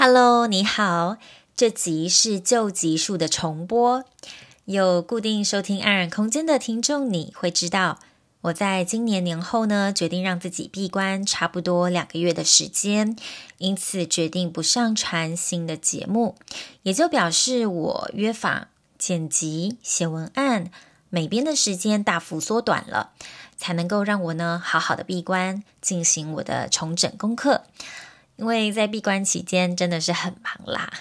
Hello，你好，这集是旧集数的重播。有固定收听安然空间的听众，你会知道，我在今年年后呢，决定让自己闭关差不多两个月的时间，因此决定不上传新的节目，也就表示我约访、剪辑、写文案、美编的时间大幅缩短了，才能够让我呢好好的闭关，进行我的重整功课。因为在闭关期间真的是很忙啦，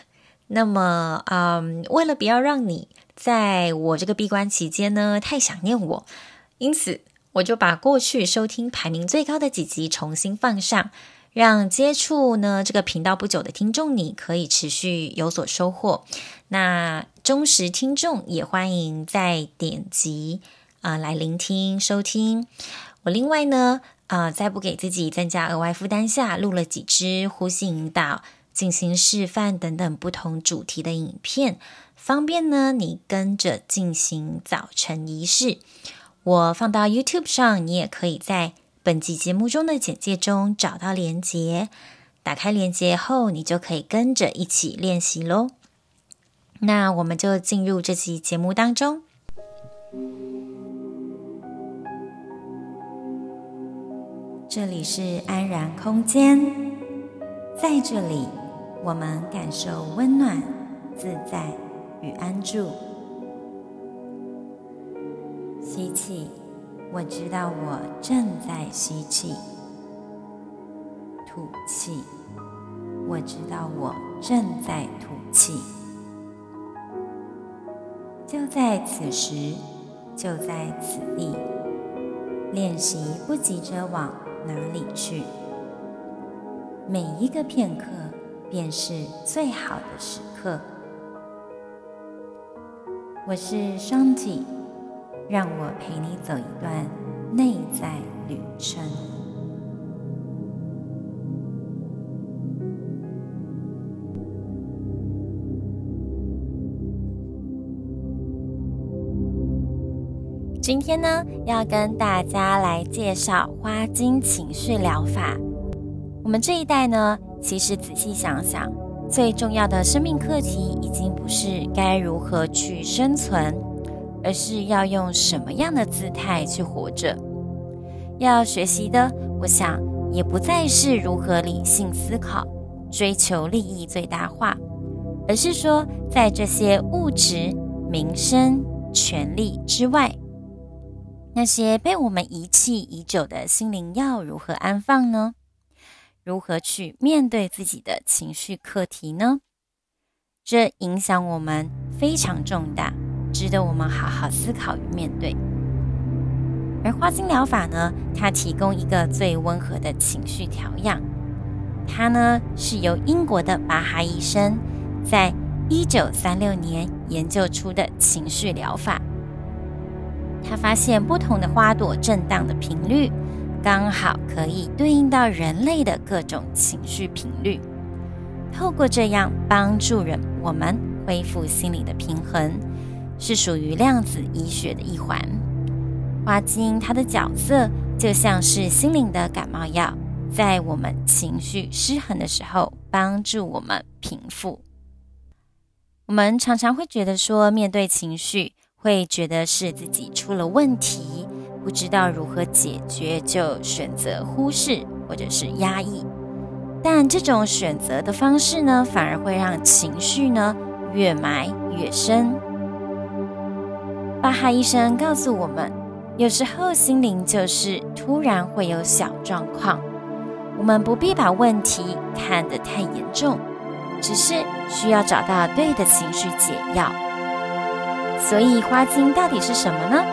那么，嗯，为了不要让你在我这个闭关期间呢太想念我，因此我就把过去收听排名最高的几集重新放上，让接触呢这个频道不久的听众你可以持续有所收获。那忠实听众也欢迎再点击啊、呃、来聆听收听。我另外呢。啊、在不给自己增加额外负担下，录了几支呼吸引导、进行示范等等不同主题的影片，方便呢你跟着进行早晨仪式。我放到 YouTube 上，你也可以在本集节目中的简介中找到连接。打开连接后，你就可以跟着一起练习喽。那我们就进入这期节目当中。这里是安然空间，在这里，我们感受温暖、自在与安住。吸气，我知道我正在吸气；吐气，我知道我正在吐气。就在此时，就在此地，练习不急着往哪里去？每一个片刻便是最好的时刻。我是双体，让我陪你走一段内在旅程。今天呢，要跟大家来介绍花精情绪疗法。我们这一代呢，其实仔细想想，最重要的生命课题已经不是该如何去生存，而是要用什么样的姿态去活着。要学习的，我想也不再是如何理性思考、追求利益最大化，而是说，在这些物质、名声、权力之外。那些被我们遗弃已久的心灵要如何安放呢？如何去面对自己的情绪课题呢？这影响我们非常重大，值得我们好好思考与面对。而花精疗法呢，它提供一个最温和的情绪调养。它呢是由英国的巴哈医生在一九三六年研究出的情绪疗法。他发现不同的花朵震荡的频率，刚好可以对应到人类的各种情绪频率。透过这样帮助人我们恢复心理的平衡，是属于量子医学的一环。花精它的角色就像是心灵的感冒药，在我们情绪失衡的时候，帮助我们平复。我们常常会觉得说，面对情绪。会觉得是自己出了问题，不知道如何解决，就选择忽视或者是压抑。但这种选择的方式呢，反而会让情绪呢越埋越深。巴哈医生告诉我们，有时候心灵就是突然会有小状况，我们不必把问题看得太严重，只是需要找到对的情绪解药。所以花精到底是什么呢？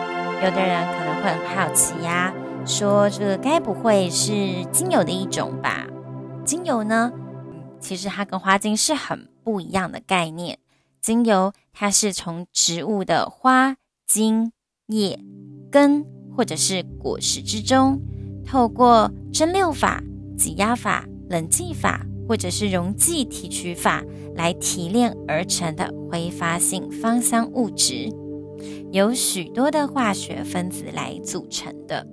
有的人可能会很好奇呀，说这个该不会是精油的一种吧？精油呢，其实它跟花精是很不一样的概念。精油它是从植物的花、茎、叶、根或者是果实之中，透过蒸馏法、挤压法、冷剂法或者是溶剂提取法。来提炼而成的挥发性芳香物质，由许多的化学分子来组成的。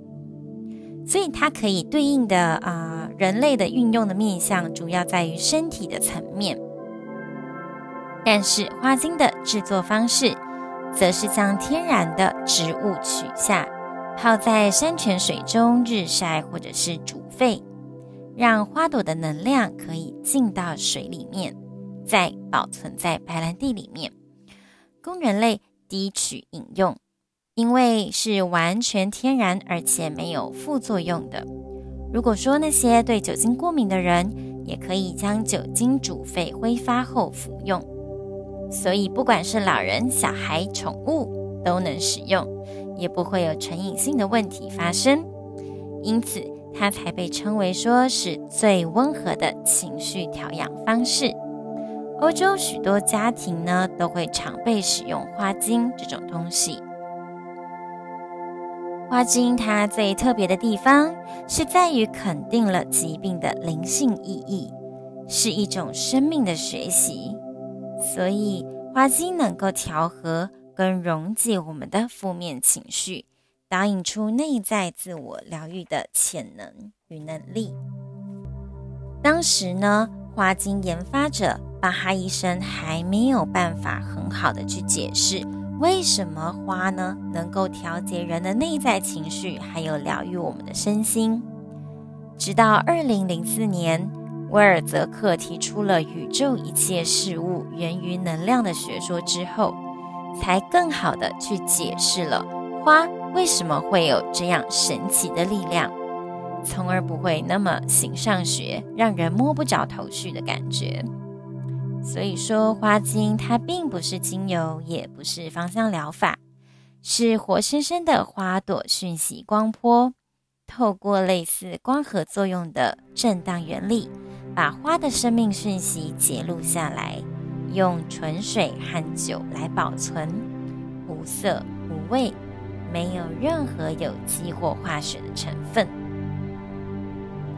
所以它可以对应的啊、人类的运用的面向主要在于身体的层面。但是花精的制作方式，则是将天然的植物取下，泡在山泉水中日晒或者是煮沸，让花朵的能量可以进到水里面，再保存在白兰地里面，供人类滴取饮用。因为是完全天然，而且没有副作用的。如果说那些对酒精过敏的人，也可以将酒精煮沸挥发后服用。所以不管是老人、小孩、宠物都能使用，也不会有成瘾性的问题发生。因此，它才被称为说是最温和的情绪调养方式。欧洲许多家庭呢，都会常备使用花精这种东西。花精它最特别的地方是在于肯定了疾病的灵性意义，是一种生命的学习。所以花精能够调和跟溶解我们的负面情绪，导引出内在自我疗愈的潜能与能力。当时呢，花精研发者巴哈医生还没有办法很好的去解释。为什么花呢，能够调节人的内在情绪，还有疗愈我们的身心？直到二零零四年，威尔泽克提出了宇宙一切事物源于能量的学说之后，才更好的去解释了花为什么会有这样神奇的力量，从而不会那么形上学，让人摸不着头绪的感觉。所以说，花精它并不是精油，也不是芳香疗法，是活生生的花朵讯息光波，透过类似光合作用的震荡原理，把花的生命讯息截录下来，用纯水和酒来保存，无色无味，没有任何有机或化学的成分，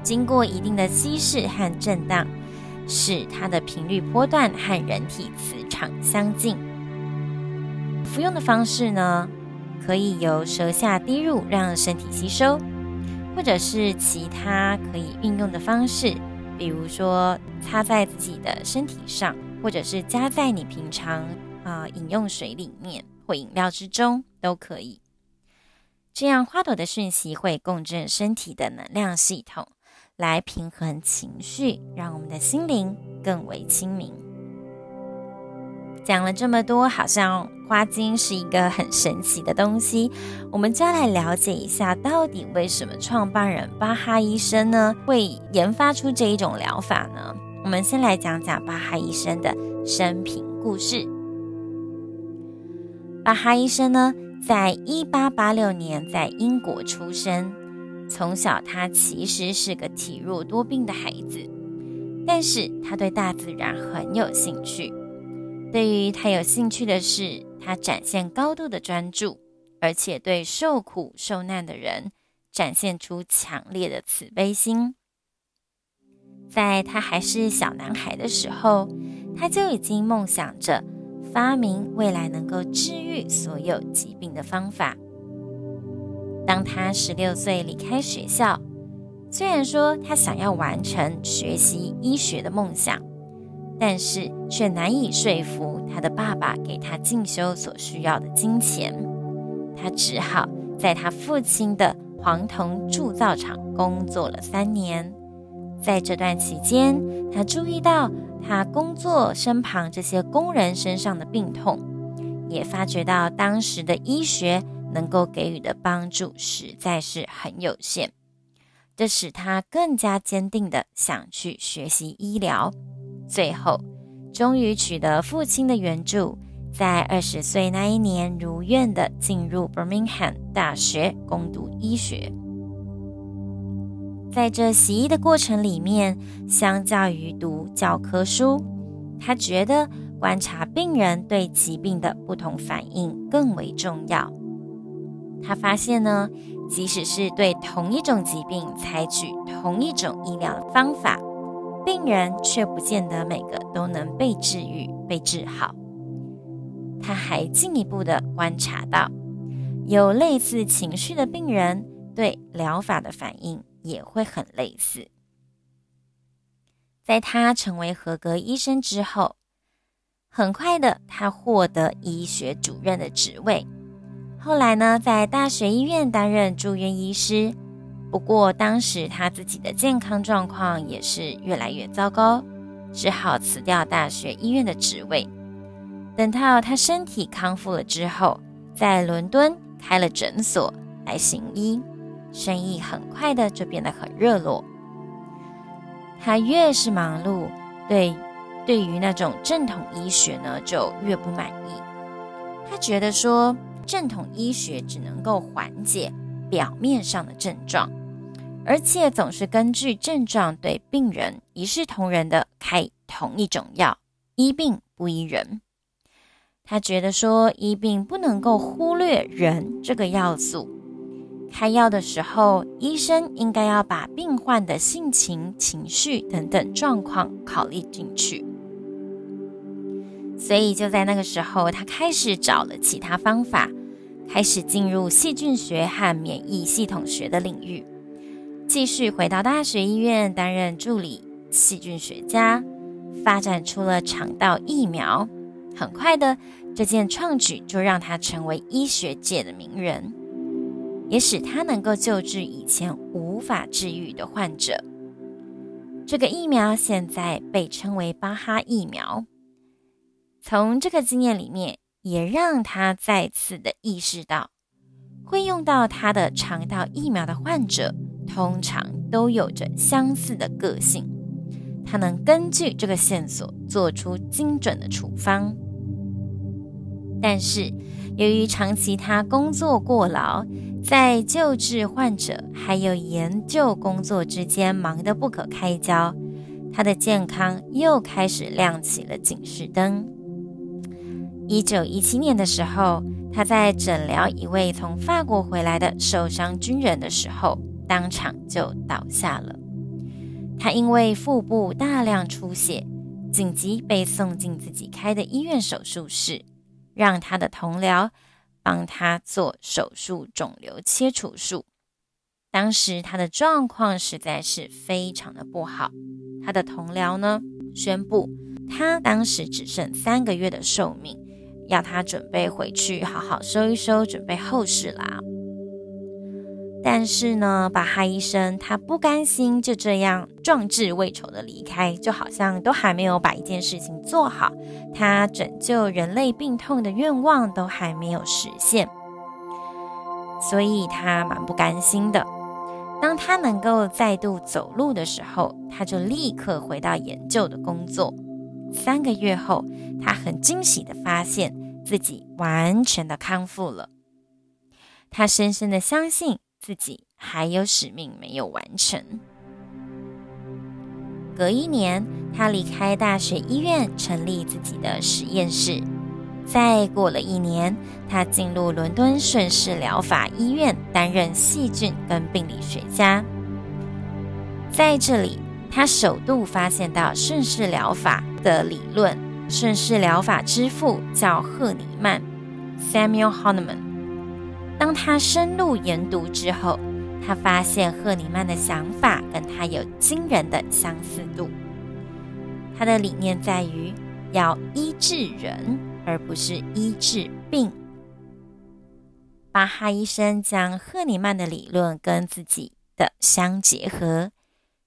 经过一定的稀释和震荡。使它的频率波段和人体磁场相近。服用的方式呢，可以由舌下滴入，让身体吸收，或者是其他可以运用的方式，比如说擦在自己的身体上，或者是加在你平常啊、饮用水里面或饮料之中都可以。这样花朵的讯息会共振身体的能量系统。来平衡情绪，让我们的心灵更为清明。讲了这么多，好像花精是一个很神奇的东西，我们就要来了解一下，到底为什么创办人巴哈医生呢会研发出这一种疗法呢？我们先来讲讲巴哈医生的生平故事。巴哈医生呢，在一八八六年在英国出生。从小，他其实是个体弱多病的孩子，但是他对大自然很有兴趣。对于他有兴趣的事，他展现高度的专注，而且对受苦受难的人展现出强烈的慈悲心。在他还是小男孩的时候，他就已经梦想着发明未来能够治愈所有疾病的方法。当他十六岁离开学校，虽然说他想要完成学习医学的梦想，但是却难以说服他的爸爸给他进修所需要的金钱。他只好在他父亲的黄铜铸造厂工作了三年。在这段期间，他注意到他工作身旁这些工人身上的病痛，也发觉到当时的医学。能够给予的帮助实在是很有限，这使他更加坚定的想去学习医疗。最后，终于取得父亲的援助，在二十岁那一年如愿的进入 Birmingham 大学攻读医学。在这习医的过程里面，相较于读教科书，他觉得观察病人对疾病的不同反应更为重要。他发现呢，即使是对同一种疾病采取同一种医疗方法，病人却不见得每个都能被治愈、被治好。他还进一步的观察到，有类似情绪的病人，对疗法的反应也会很类似。在他成为合格医生之后，很快的他获得医学主任的职位。后来呢，在大学医院担任住院医师。不过当时他自己的健康状况也是越来越糟糕，只好辞掉大学医院的职位。等到他身体康复了之后，在伦敦开了诊所来行医，生意很快的就变得很热络。他越是忙碌，对对于那种正统医学呢，就越不满意。他觉得说，正统医学只能够缓解表面上的症状，而且总是根据症状对病人一视同仁的开同一种药，医病不医人。他觉得说，医病不能够忽略人这个要素。开药的时候，医生应该要把病患的性情、情绪等等状况考虑进去。所以就在那个时候，他开始找了其他方法，开始进入细菌学和免疫系统学的领域，继续回到大学医院担任助理细菌学家，发展出了肠道疫苗。很快的，这件创举就让他成为医学界的名人。也使他能够救治以前无法治愈的患者。这个疫苗现在被称为巴哈疫苗。从这个经验里面，也让他再次的意识到，会用到他的肠道疫苗的患者，通常都有着相似的个性。他能根据这个线索做出精准的处方。但是，由于长期他工作过劳，在救治患者还有研究工作之间忙得不可开交，他的健康又开始亮起了警示灯。一九一七年的时候，他在诊疗一位从法国回来的受伤军人的时候，当场就倒下了。他因为腹部大量出血，紧急被送进自己开的医院手术室，让他的同僚。帮他做手术肿瘤切除术，当时他的状况实在是非常的不好。他的同僚呢，宣布他当时只剩三个月的寿命，要他准备回去好好收一收，准备后事啦。但是呢，巴哈医生他不甘心就这样壮志未酬的离开，就好像都还没有把一件事情做好，他拯救人类病痛的愿望都还没有实现，所以他蛮不甘心的。当他能够再度走路的时候，他就立刻回到研究的工作。三个月后，他很惊喜的发现自己完全的康复了。他深深的相信。自己还有使命没有完成。隔一年，他离开大学医院，成立自己的实验室。再过了一年，他进入伦敦顺势疗法医院，担任细菌跟病理学家。在这里，他首度发现到顺势疗法的理论。顺势疗法之父叫赫尼曼 （Samuel Hahnemann）。当他深入研读之后，他发现赫尼曼的想法跟他有惊人的相似度。他的理念在于要医治人，而不是医治病。巴哈医生将赫尼曼的理论跟自己的相结合，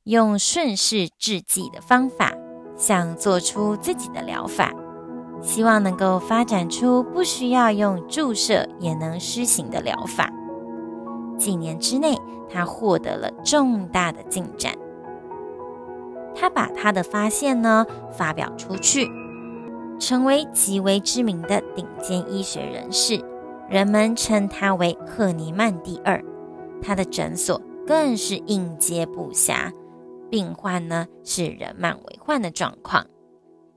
用顺势制剂的方法，想做出自己的疗法。希望能够发展出不需要用注射也能施行的疗法。几年之内，他获得了重大的进展。他把他的发现呢发表出去，成为极为知名的顶尖医学人士。人们称他为赫尼曼第二。他的诊所更是应接不暇，病患呢是人满为患的状况。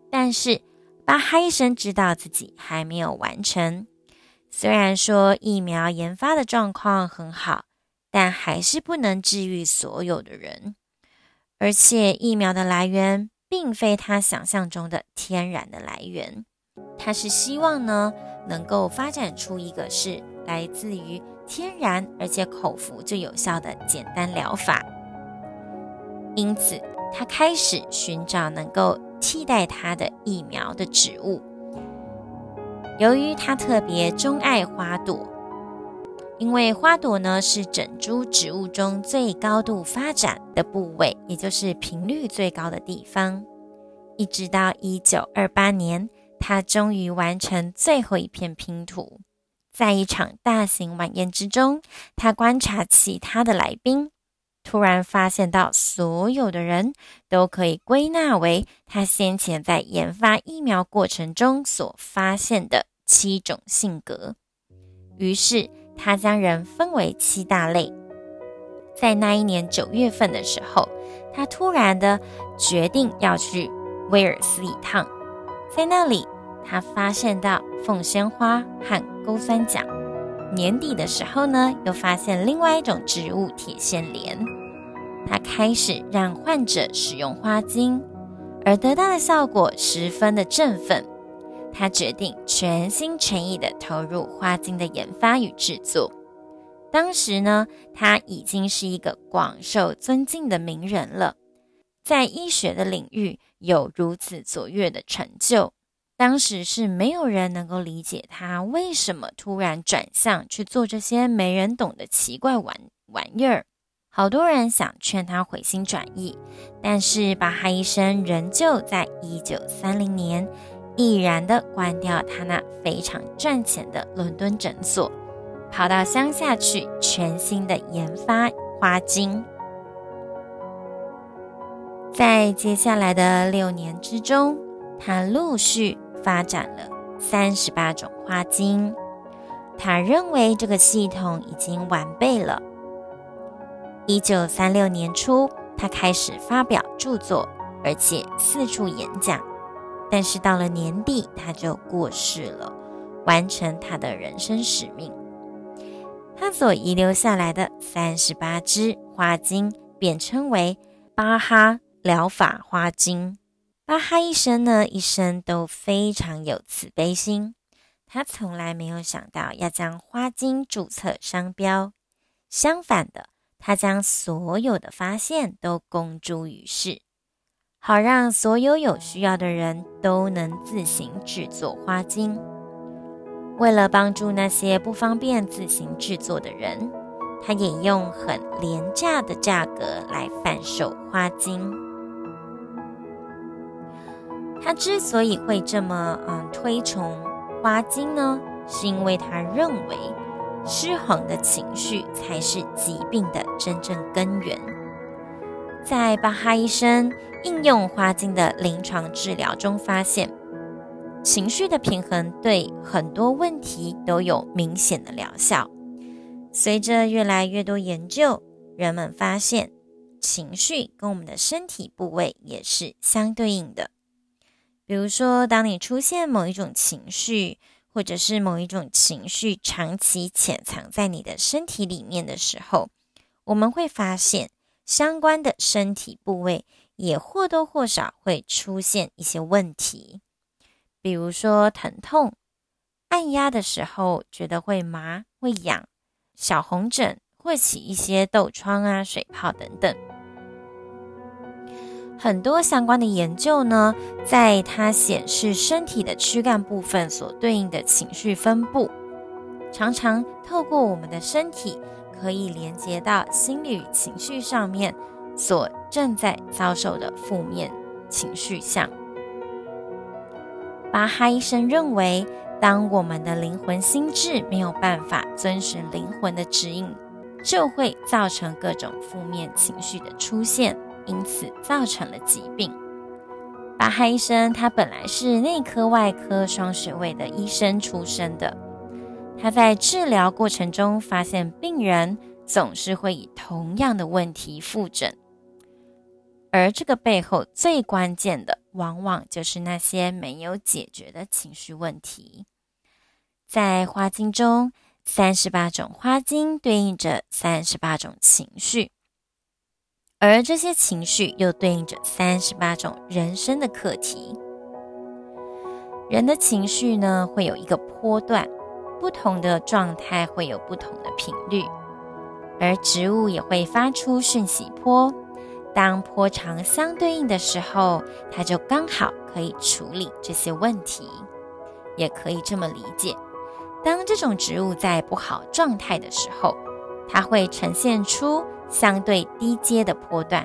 但是，巴哈医生知道自己还没有完成，虽然说疫苗研发的状况很好，但还是不能治愈所有的人。而且疫苗的来源并非他想象中的天然的来源，他是希望呢能够发展出一个是来自于天然而且口服就有效的简单疗法。因此，他开始寻找能够替代它的疫苗的植物。由于他特别钟爱花朵，因为花朵呢是整株植物中最高度发展的部位，也就是频率最高的地方。一直到一九二八年，他终于完成最后一片拼图。在一场大型晚宴之中，他观察其他的来宾。突然发现到，所有的人都可以归纳为他先前在研发疫苗过程中所发现的七种性格。于是，他将人分为七大类。在那一年九月份的时候，他突然的决定要去威尔斯一趟。在那里，他发现到凤仙花和勾酸奖。年底的时候呢，又发现另外一种植物铁线莲。他开始让患者使用花精，而得到的效果十分的振奋。他决定全心全意地投入花精的研发与制作。当时呢，他已经是一个广受尊敬的名人了，在医学的领域有如此卓越的成就。当时是没有人能够理解他为什么突然转向去做这些没人懂的奇怪玩玩意儿。好多人想劝他回心转意，但是巴哈医生仍旧在一九三零年毅然地关掉他那非常赚钱的伦敦诊所，跑到乡下去全新的研发花精。在接下来的六年之中，他陆续。发展了三十八种花精，他认为这个系统已经完备了。一九三六年初，他开始发表著作，而且四处演讲。但是到了年底，他就过世了，完成他的人生使命。他所遗留下来的三十八支花精，便称为巴哈疗法花精。巴哈医生呢，一生都非常有慈悲心。他从来没有想到要将花精注册商标，相反的，他将所有的发现都公诸于世，好让所有有需要的人都能自行制作花精。为了帮助那些不方便自行制作的人，他也用很廉价的价格来贩售花精。他之所以会这么嗯推崇花精呢，是因为他认为失衡的情绪才是疾病的真正根源。在巴哈医生应用花精的临床治疗中，发现情绪的平衡对很多问题都有明显的疗效。随着越来越多研究，人们发现情绪跟我们的身体部位也是相对应的。比如说，当你出现某一种情绪，或者是某一种情绪长期潜藏在你的身体里面的时候，我们会发现相关的身体部位也或多或少会出现一些问题。比如说疼痛，按压的时候觉得会麻、会痒，小红疹或起一些痘疮啊、水泡等等。很多相关的研究呢，在它显示身体的躯干部分所对应的情绪分布，常常透过我们的身体可以连接到心理与情绪上面所正在遭受的负面情绪项。巴哈医生认为，当我们的灵魂心智没有办法遵循灵魂的指引，就会造成各种负面情绪的出现。因此造成了疾病。巴哈医生他本来是内科外科双学位的医生出身的，他在治疗过程中发现病人总是会以同样的问题复诊，而这个背后最关键的，往往就是那些没有解决的情绪问题。在花精中，三十八种花精对应着三十八种情绪。而这些情绪又对应着三十八种人生的课题。人的情绪呢，会有一个波段，不同的状态会有不同的频率，而植物也会发出讯息波。当波长相对应的时候，它就刚好可以处理这些问题。也可以这么理解：当这种植物在不好状态的时候，它会呈现出相对低阶的波段；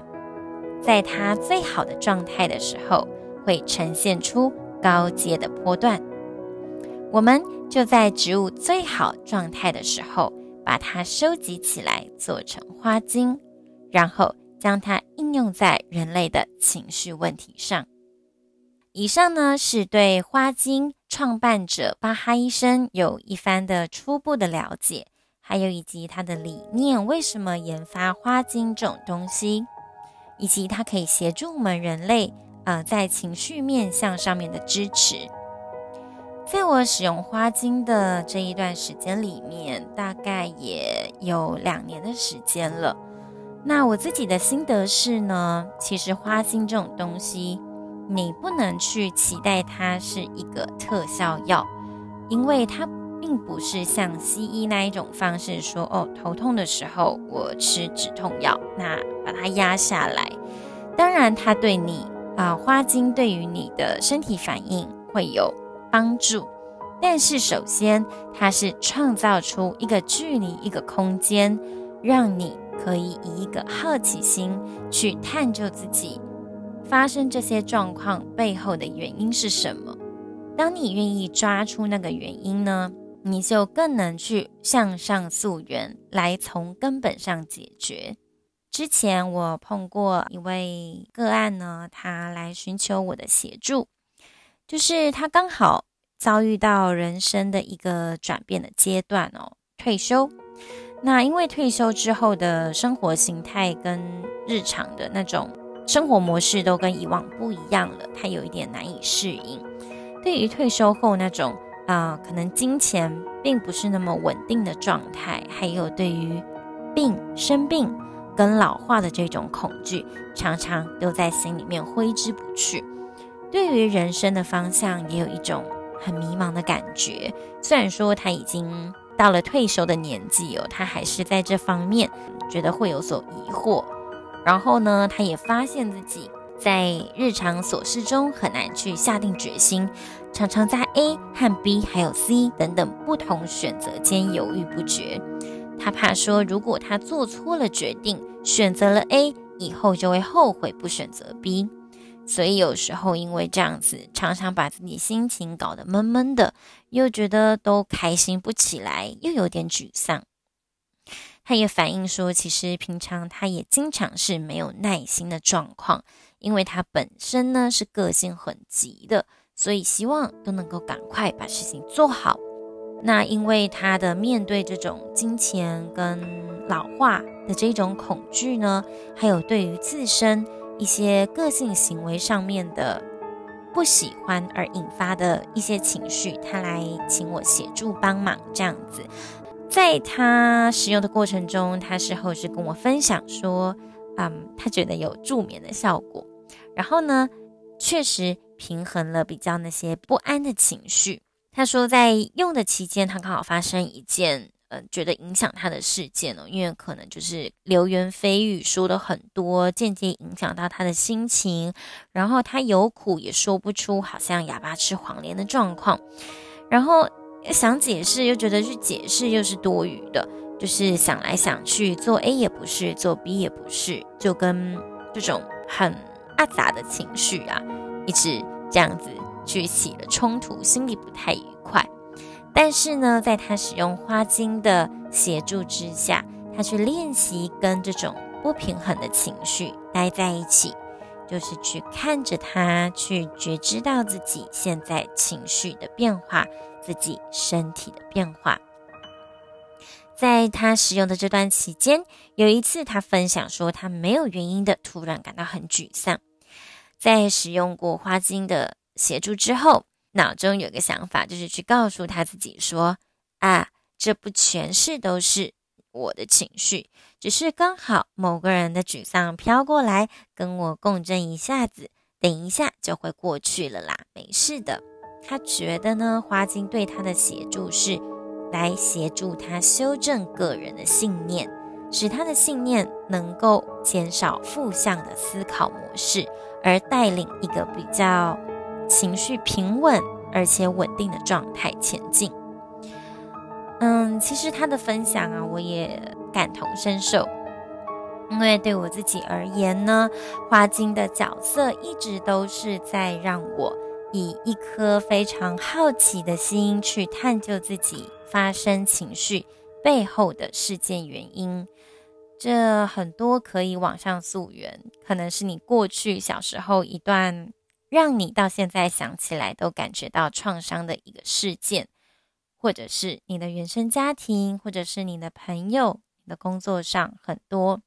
在它最好的状态的时候，会呈现出高阶的波段。我们就在植物最好状态的时候，把它收集起来做成花精，然后将它应用在人类的情绪问题上。以上呢，是对花精创办者巴哈医生有一番的初步的了解，还有以及它的理念，为什么研发花精这种东西，以及它可以协助我们人类呃在情绪面向上面的支持。在我使用花精的这一段时间里面，大概也有两年的时间了。那我自己的心得是呢，其实花精这种东西，你不能去期待它是一个特效药，因为它并不是像西医那一种方式说，哦，头痛的时候我吃止痛药，那把它压下来。当然，它对你啊，花精对于你的身体反应会有。帮助，但是首先，它是创造出一个距离、一个空间，让你可以以一个好奇心去探究自己发生这些状况背后的原因是什么。当你愿意抓出那个原因呢，你就更能去向上溯源，来从根本上解决。之前我碰过一位个案呢，他来寻求我的协助。就是他刚好遭遇到人生的一个转变的阶段哦，退休。那因为退休之后的生活形态跟日常的那种生活模式都跟以往不一样了，他有一点难以适应。对于退休后那种、呃，可能金钱并不是那么稳定的状态，还有对于病、生病跟老化的这种恐惧，常常都在心里面挥之不去。对于人生的方向，也有一种很迷茫的感觉。虽然说他已经到了退休的年纪哦，他还是在这方面觉得会有所疑惑。然后呢，他也发现自己在日常琐事中很难去下定决心，常常在 A 和 B 还有 C 等等不同选择间犹豫不决。他怕说，如果他做错了决定，选择了 A，以后就会后悔不选择 B。所以有时候因为这样子，常常把自己心情搞得闷闷的，又觉得都开心不起来，又有点沮丧。他也反映说，其实平常他也经常是没有耐心的状况，因为他本身呢是个性很急的，所以希望都能够赶快把事情做好。那因为他的面对这种金钱跟老化的这种恐惧呢，还有对于自身。一些个性行为上面的不喜欢而引发的一些情绪，他来请我协助帮忙，这样子，在他使用的过程中，他事后是跟我分享说，嗯，他觉得有助眠的效果，然后呢，确实平衡了比较那些不安的情绪。他说，在用的期间，他刚好发生一件。嗯，觉得影响他的事件哦，因为可能就是流言蜚语说的很多，间接影响到他的心情，然后他有苦也说不出，好像哑巴吃黄连的状况，然后想解释又觉得去解释又是多余的，就是想来想去，做 A 也不是，做 B 也不是，就跟这种很阿杂的情绪啊，一直这样子去起了冲突，心里不太愉快。但是呢，在他使用花精的协助之下，他去练习跟这种不平衡的情绪待在一起，就是去看着他，去觉知到自己现在情绪的变化，自己身体的变化。在他使用的这段期间，有一次他分享说，他没有原因的突然感到很沮丧。在使用过花精的协助之后，脑中有个想法，就是去告诉他自己说：“啊，这不全是都是我的情绪，只是刚好某个人的沮丧飘过来，跟我共振一下子，等一下就会过去了啦，没事的。”他觉得呢，花精对他的协助是来协助他修正个人的信念，使他的信念能够减少负向的思考模式，而带领一个比较情绪平稳而且稳定的状态前进。嗯，其实他的分享啊，我也感同身受，因为对我自己而言呢，花精的角色一直都是在让我以一颗非常好奇的心去探究自己发生情绪背后的事件原因。这很多可以往上溯源，可能是你过去小时候一段让你到现在想起来都感觉到创伤的一个事件。或者是你的原生家庭，或者是你的朋友，你的工作上很多，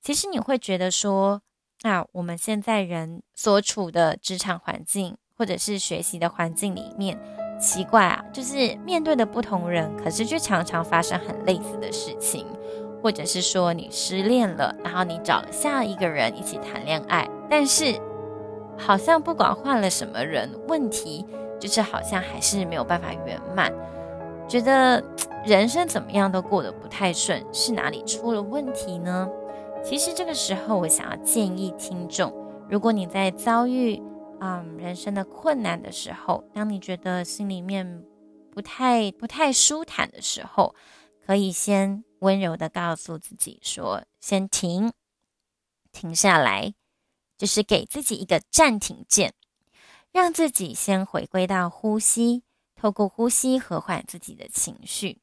其实你会觉得说，那我们现在人所处的职场环境，或者是学习的环境里面，奇怪啊，就是面对的不同人，可是却常常发生很类似的事情，或者是说你失恋了，然后你找了下一个人一起谈恋爱，但是好像不管换了什么人，问题。就是好像还是没有办法圆满，觉得人生怎么样都过得不太顺，是哪里出了问题呢？其实这个时候，我想要建议听众，如果你在遭遇嗯人生的困难的时候，当你觉得心里面不太不太舒坦的时候，可以先温柔地告诉自己说：“先停，停下来，就是给自己一个暂停键。”让自己先回归到呼吸，透过呼吸和缓自己的情绪。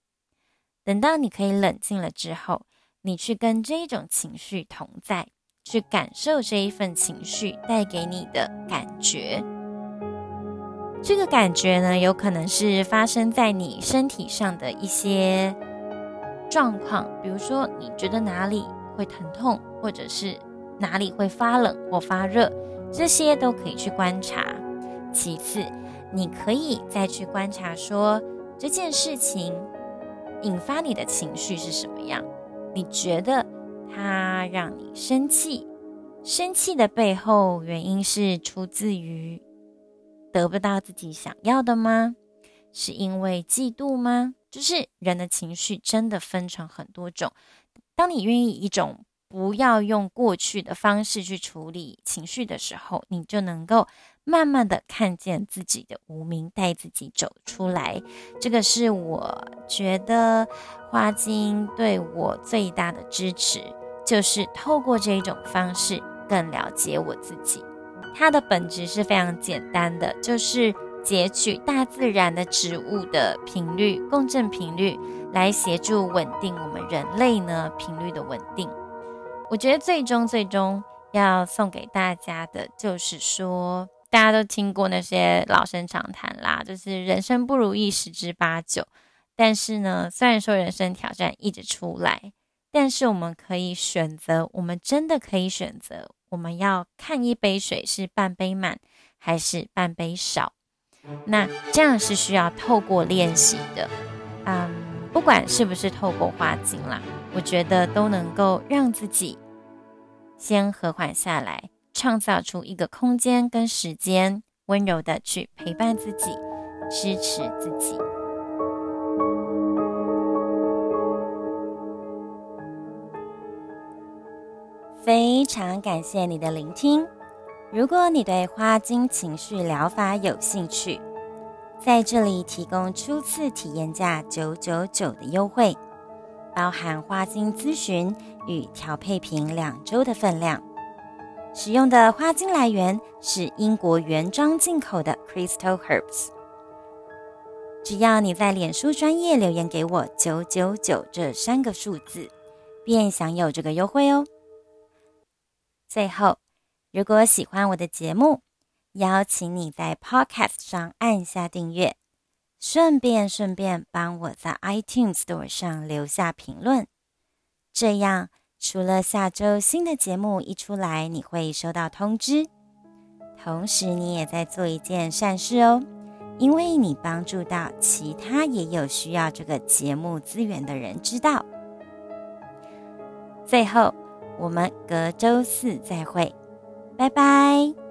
等到你可以冷静了之后，你去跟这种情绪同在，去感受这一份情绪带给你的感觉。这个感觉呢，有可能是发生在你身体上的一些状况，比如说你觉得哪里会疼痛，或者是哪里会发冷或发热，这些都可以去观察。其次，你可以再去观察说，这件事情引发你的情绪是什么样？你觉得它让你生气？生气的背后原因是出自于得不到自己想要的吗？是因为嫉妒吗？就是人的情绪真的分成很多种。当你愿意一种不要用过去的方式去处理情绪的时候，你就能够。慢慢的看见自己的无名，带自己走出来，这个是我觉得花精对我最大的支持，就是透过这种方式更了解我自己。它的本质是非常简单的，就是截取大自然的植物的频率，共振频率，来协助稳定我们人类呢频率的稳定。我觉得最终最终要送给大家的就是说。大家都听过那些老生常谈啦，就是人生不如意十之八九。但是呢，虽然说人生挑战一直出来，但是我们可以选择，我们真的可以选择，我们要看一杯水是半杯满还是半杯少。那这样是需要透过练习的，嗯，不管是不是透过花精啦，我觉得都能够让自己先和缓下来。创造出一个空间跟时间，温柔的去陪伴自己，支持自己。非常感谢你的聆听。如果你对花精情绪疗法有兴趣，在这里提供初次体验价九九九的优惠，包含花精咨询与调配品两周的分量。使用的花精来源是英国原装进口的 Crystal Herbs。只要你在脸书专业留言给我“九九九”这三个数字，便享有这个优惠哦。最后，如果喜欢我的节目，邀请你在 Podcast 上按下订阅，顺便顺便帮我在 iTunes Store 上留下评论，这样。除了下周新的节目一出来，你会收到通知。同时，你也在做一件善事哦，因为你帮助到其他也有需要这个节目资源的人知道。最后，我们隔周四再会，拜拜。